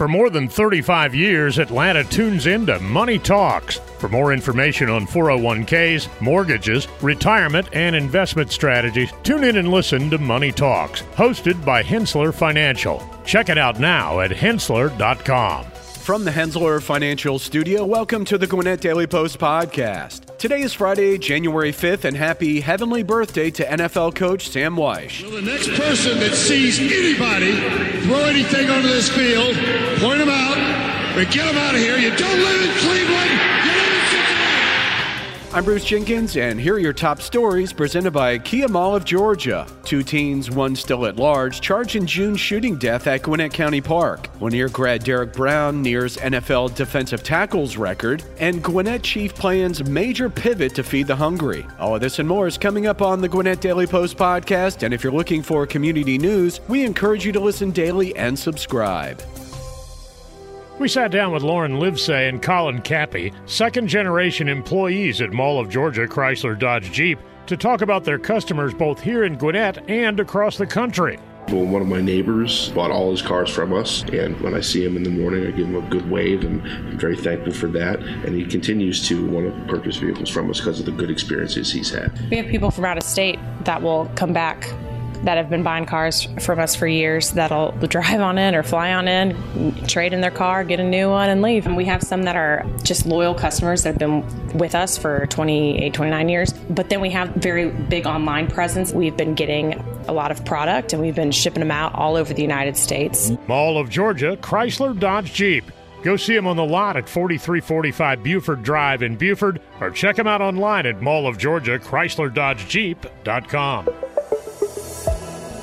For more than 35 years, Atlanta tunes into Money Talks. For more information on 401ks, mortgages, retirement, and investment strategies, tune in and listen to Money Talks, hosted by Henssler Financial. Check it out now at henssler.com. From the Henssler Financial Studio, welcome to the Gwinnett Daily Post podcast. Today is Friday, January 5th, and happy heavenly birthday to NFL coach Sam Wyche. Well, the next person that sees anybody throw anything onto this field, point them out, and get them out of here. You don't live in Cleveland. I'm Bruce Jenkins, and here are your top stories presented by Kia Mall of Georgia. Two teens, one still at large, charged in June shooting death at Gwinnett County Park. Lanier grad Derrick Brown nears NFL defensive tackles record, and Gwinnett Chief plans major pivot to feed the hungry. All of this and more is coming up on the Gwinnett Daily Post podcast, and if you're looking for community news, we encourage you to listen daily and subscribe. We sat down with Lauren Livesay and Colin Cappy, second generation employees at Mall of Georgia Chrysler Dodge Jeep, to talk about their customers both here in Gwinnett and across the country. Well, one of my neighbors bought all his cars from us, and when I see him in the morning, I give him a good wave, and I'm very thankful for that. And he continues to want to purchase vehicles from us because of the good experiences he's had. We have people from out of state that will come back that have been buying cars from us for years that'll drive on in or fly on in, trade in their car, get a new one, and leave. And we have some that are just loyal customers that have been with us for 28, 29 years. But then we have very big online presence. We've been getting a lot of product and we've been shipping them out all over the United States. Mall of Georgia, Chrysler Dodge Jeep. Go see them on the lot at 4345 Buford Drive in Buford or check them out online at Mall of Georgia, Chrysler Dodge Jeep.com.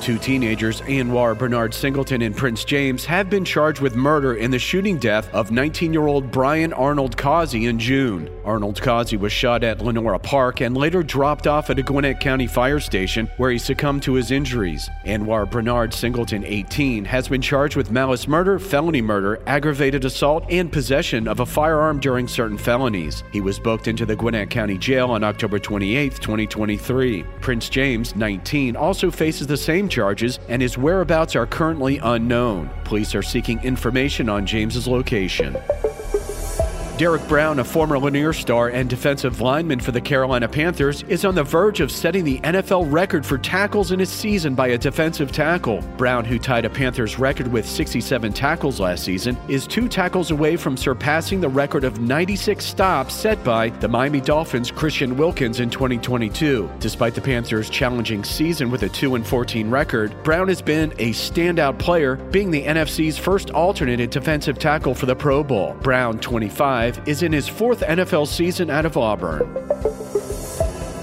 Two teenagers, Anwar Brenard Singleton and Prince James, have been charged with murder in the shooting death of 19 year old Brian Arnold Causey in June. Arnold Causey was shot at Lenora Park and later dropped off at a Gwinnett County fire station where he succumbed to his injuries. Anwar Brenard Singleton, 18, has been charged with malice murder, felony murder, aggravated assault, and possession of a firearm during certain felonies. He was booked into the Gwinnett County Jail on October 28, 2023. Prince James, 19, also faces the same charges, and his whereabouts are currently unknown. Police are seeking information on James's location. Derrick Brown, a former Lanier star and defensive lineman for the Carolina Panthers, is on the verge of setting the NFL record for tackles in a season by a defensive tackle. Brown, who tied a Panthers record with 67 tackles last season, is two tackles away from surpassing the record of 96 stops set by the Miami Dolphins' Christian Wilkins in 2022. Despite the Panthers' challenging season with a 2 14 record, Brown has been a standout player, being the NFC's first alternate at defensive tackle for the Pro Bowl. Brown, 25, is in his fourth NFL season out of Auburn.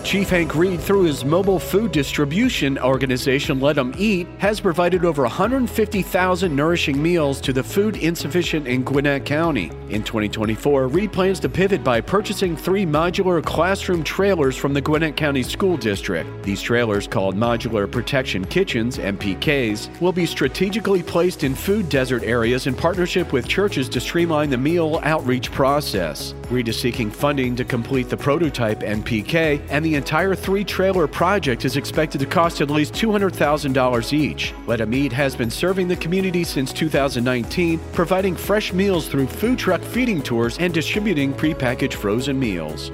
Chief Hank Reed, through his mobile food distribution organization Let 'em Eat, has provided over 150,000 nourishing meals to the food insufficient in Gwinnett County. In 2024, Reed plans to pivot by purchasing three modular classroom trailers from the Gwinnett County School District. These trailers, called Modular Protection Kitchens (MPKs), will be strategically placed in food desert areas in partnership with churches to streamline the meal outreach process. Reed is seeking funding to complete the prototype MPK, and the entire three trailer project is expected to cost at least $200,000 each. Let 'em has been serving the community since 2019, providing fresh meals through food truck feeding tours and distributing prepackaged frozen meals.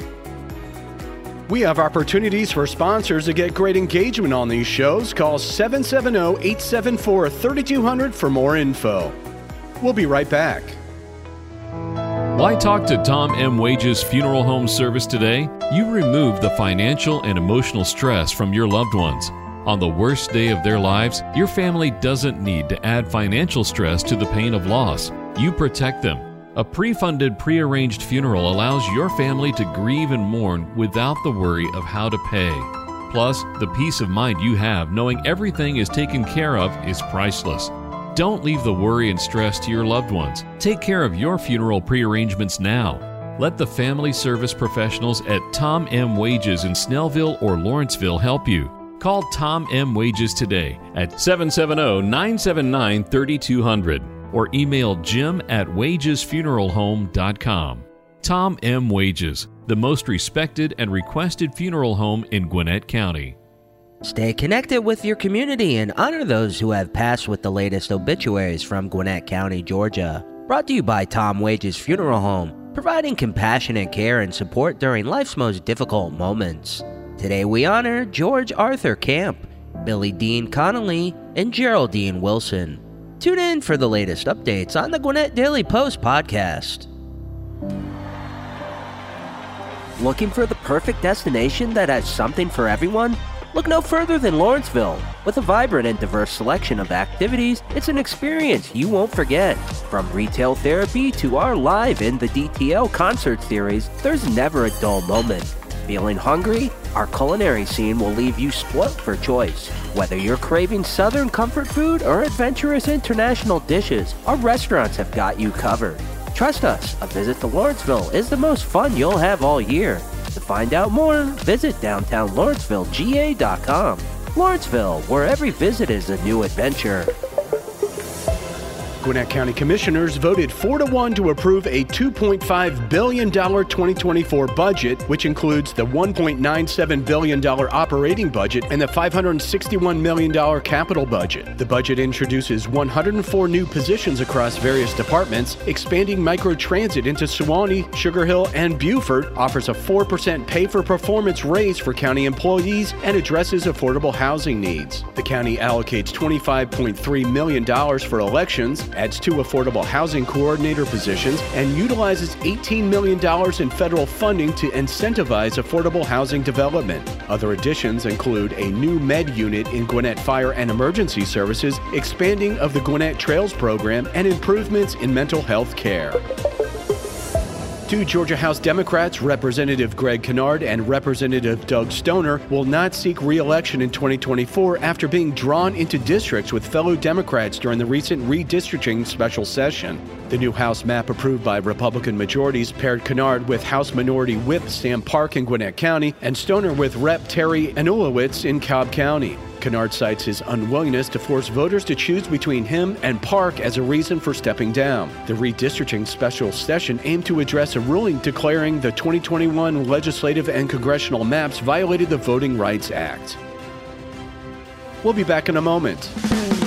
We have opportunities for sponsors to get great engagement on these shows. Call 770 874 3200 for more info. We'll be right back. Why talk to Tom M. Wages Funeral Home Service today? You remove the financial and emotional stress from your loved ones. On the worst day of their lives, your family doesn't need to add financial stress to the pain of loss. You protect them. A pre funded, pre arranged funeral allows your family to grieve and mourn without the worry of how to pay. Plus, the peace of mind you have knowing everything is taken care of is priceless. Don't leave the worry and stress to your loved ones. Take care of your funeral prearrangements now. Let the family service professionals at Tom M. Wages in Snellville or Lawrenceville help you. Call Tom M. Wages today at 770 979 3200 or email jim at wagesfuneralhome.com. Tom M. Wages, the most respected and requested funeral home in Gwinnett County. Stay connected with your community and honor those who have passed with the latest obituaries from Gwinnett County, Georgia. Brought to you by Tom Wages Funeral Home, providing compassionate care and support during life's most difficult moments. Today we honor George Arthur Camp, Billy Dean Connolly, and Geraldine Wilson. Tune in for the latest updates on the Gwinnett Daily Post podcast. Looking for the perfect destination that has something for everyone? Look no further than Lawrenceville. With a vibrant and diverse selection of activities, it's an experience you won't forget. From retail therapy to our live in the DTL concert series, there's never a dull moment. Feeling hungry? Our culinary scene will leave you spoilt for choice. Whether you're craving southern comfort food or adventurous international dishes, our restaurants have got you covered. Trust us, a visit to Lawrenceville is the most fun you'll have all year. To find out more, visit downtownlawrencevillega.com. Lawrenceville, where every visit is a new adventure. Gwinnett County Commissioners voted 4 to 1 to approve a $2.5 billion 2024 budget, which includes the $1.97 billion operating budget and the $561 million capital budget. The budget introduces 104 new positions across various departments, expanding microtransit into Suwanee, Sugar Hill, and Buford, offers a 4% pay for performance raise for county employees, and addresses affordable housing needs. The county allocates $25.3 million for elections, adds two affordable housing coordinator positions, and utilizes $18 million in federal funding to incentivize affordable housing development. Other additions include a new med unit in Gwinnett Fire and Emergency Services, expanding of the Gwinnett Trails program, and improvements in mental health care. Two Georgia House Democrats, Representative Greg Kennard and Representative Doug Stoner, will not seek re election in 2024 after being drawn into districts with fellow Democrats during the recent redistricting special session. The new House map approved by Republican majorities paired Kennard with House Minority Whip Sam Park in Gwinnett County and Stoner with Rep. Terry Anulewicz in Cobb County. Kennard cites his unwillingness to force voters to choose between him and Park as a reason for stepping down. The redistricting special session aimed to address a ruling declaring the 2021 legislative and congressional maps violated the Voting Rights Act. We'll be back in a moment.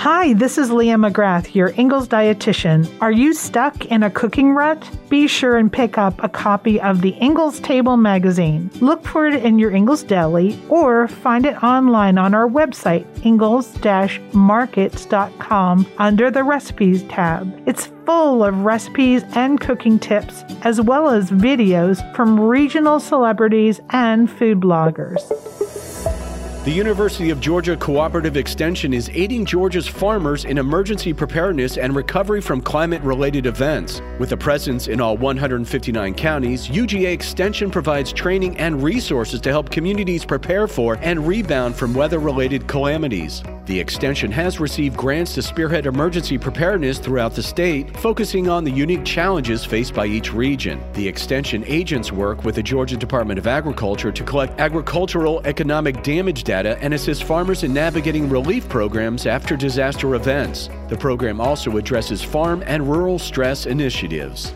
Hi, this is Leah McGrath, your Ingles dietitian. Are you stuck in a cooking rut? Be sure and pick up a copy of the Ingles Table magazine. Look for it in your Ingles Deli or find it online on our website, ingles-markets.com under the recipes tab. It's full of recipes and cooking tips, as well as videos from regional celebrities and food bloggers. The University of Georgia Cooperative Extension is aiding Georgia's farmers in emergency preparedness and recovery from climate related events. With a presence in all 159 counties, UGA Extension provides training and resources to help communities prepare for and rebound from weather related calamities. The extension has received grants to spearhead emergency preparedness throughout the state, focusing on the unique challenges faced by each region. The extension agents work with the Georgia Department of Agriculture to collect agricultural economic damage data and assist farmers in navigating relief programs after disaster events. The program also addresses farm and rural stress initiatives.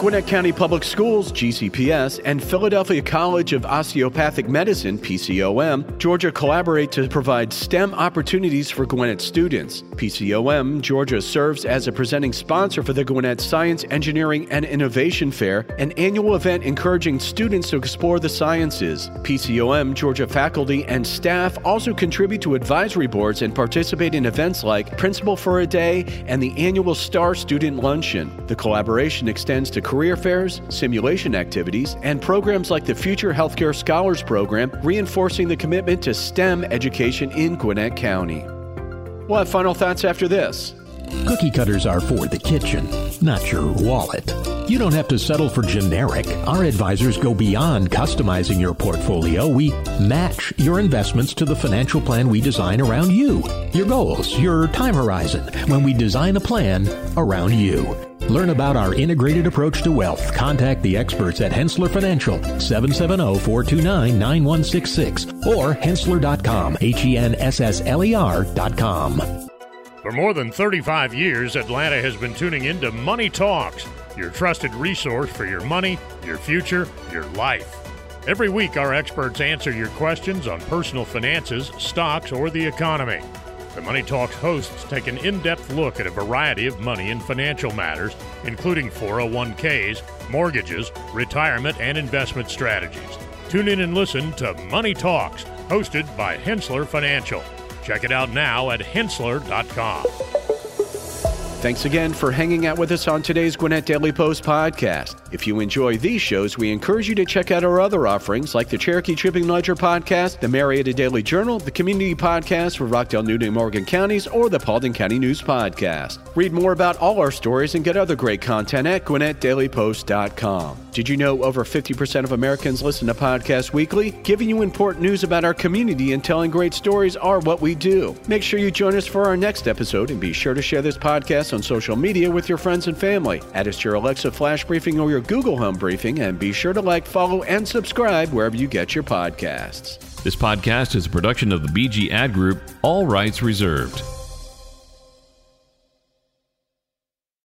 Gwinnett County Public Schools, GCPS, and Philadelphia College of Osteopathic Medicine, PCOM, Georgia collaborate to provide STEM opportunities for Gwinnett students. PCOM, Georgia serves as a presenting sponsor for the Gwinnett Science, Engineering, and Innovation Fair, an annual event encouraging students to explore the sciences. PCOM, Georgia faculty, and staff also contribute to advisory boards and participate in events like Principal for a Day and the annual STAR Student Luncheon. The collaboration extends to career fairs, simulation activities, and programs like the Future Healthcare Scholars Program, reinforcing the commitment to STEM education in Gwinnett County. We'll have final thoughts after this. Cookie cutters are for the kitchen, not your wallet. You don't have to settle for generic. Our advisors go beyond customizing your portfolio. We match your investments to the financial plan we design around you, your goals, your time horizon, when we design a plan around you. Learn about our integrated approach to wealth. Contact the experts at Henssler Financial, 770-429-9166 or henssler.com, H-E-N-S-S-L-E-R dot com. For more than 35 years, Atlanta has been tuning into Money Talks, your trusted resource for your money, your future, your life. Every week, our experts answer your questions on personal finances, stocks, or the economy. The Money Talks hosts take an in depth look at a variety of money and financial matters, including 401ks, mortgages, retirement, and investment strategies. Tune in and listen to Money Talks, hosted by Henssler Financial. Check it out now at henssler.com. Thanks again for hanging out with us on today's Gwinnett Daily Post podcast. If you enjoy these shows, we encourage you to check out our other offerings like the Cherokee Tribune Ledger podcast, the Marietta Daily Journal, the Community Podcast for Rockdale, Newton, and Morgan counties, or the Paulding County News Podcast. Read more about all our stories and get other great content at GwinnettDailyPost.com. Did you know over 50% of Americans listen to podcasts weekly? Giving you important news about our community and telling great stories are what we do. Make sure you join us for our next episode and be sure to share this podcast on social media with your friends and family. Add us to your Alexa Flash Briefing or your Google Home Briefing and be sure to like, follow, and subscribe wherever you get your podcasts. This podcast is a production of the BG Ad Group, all rights reserved.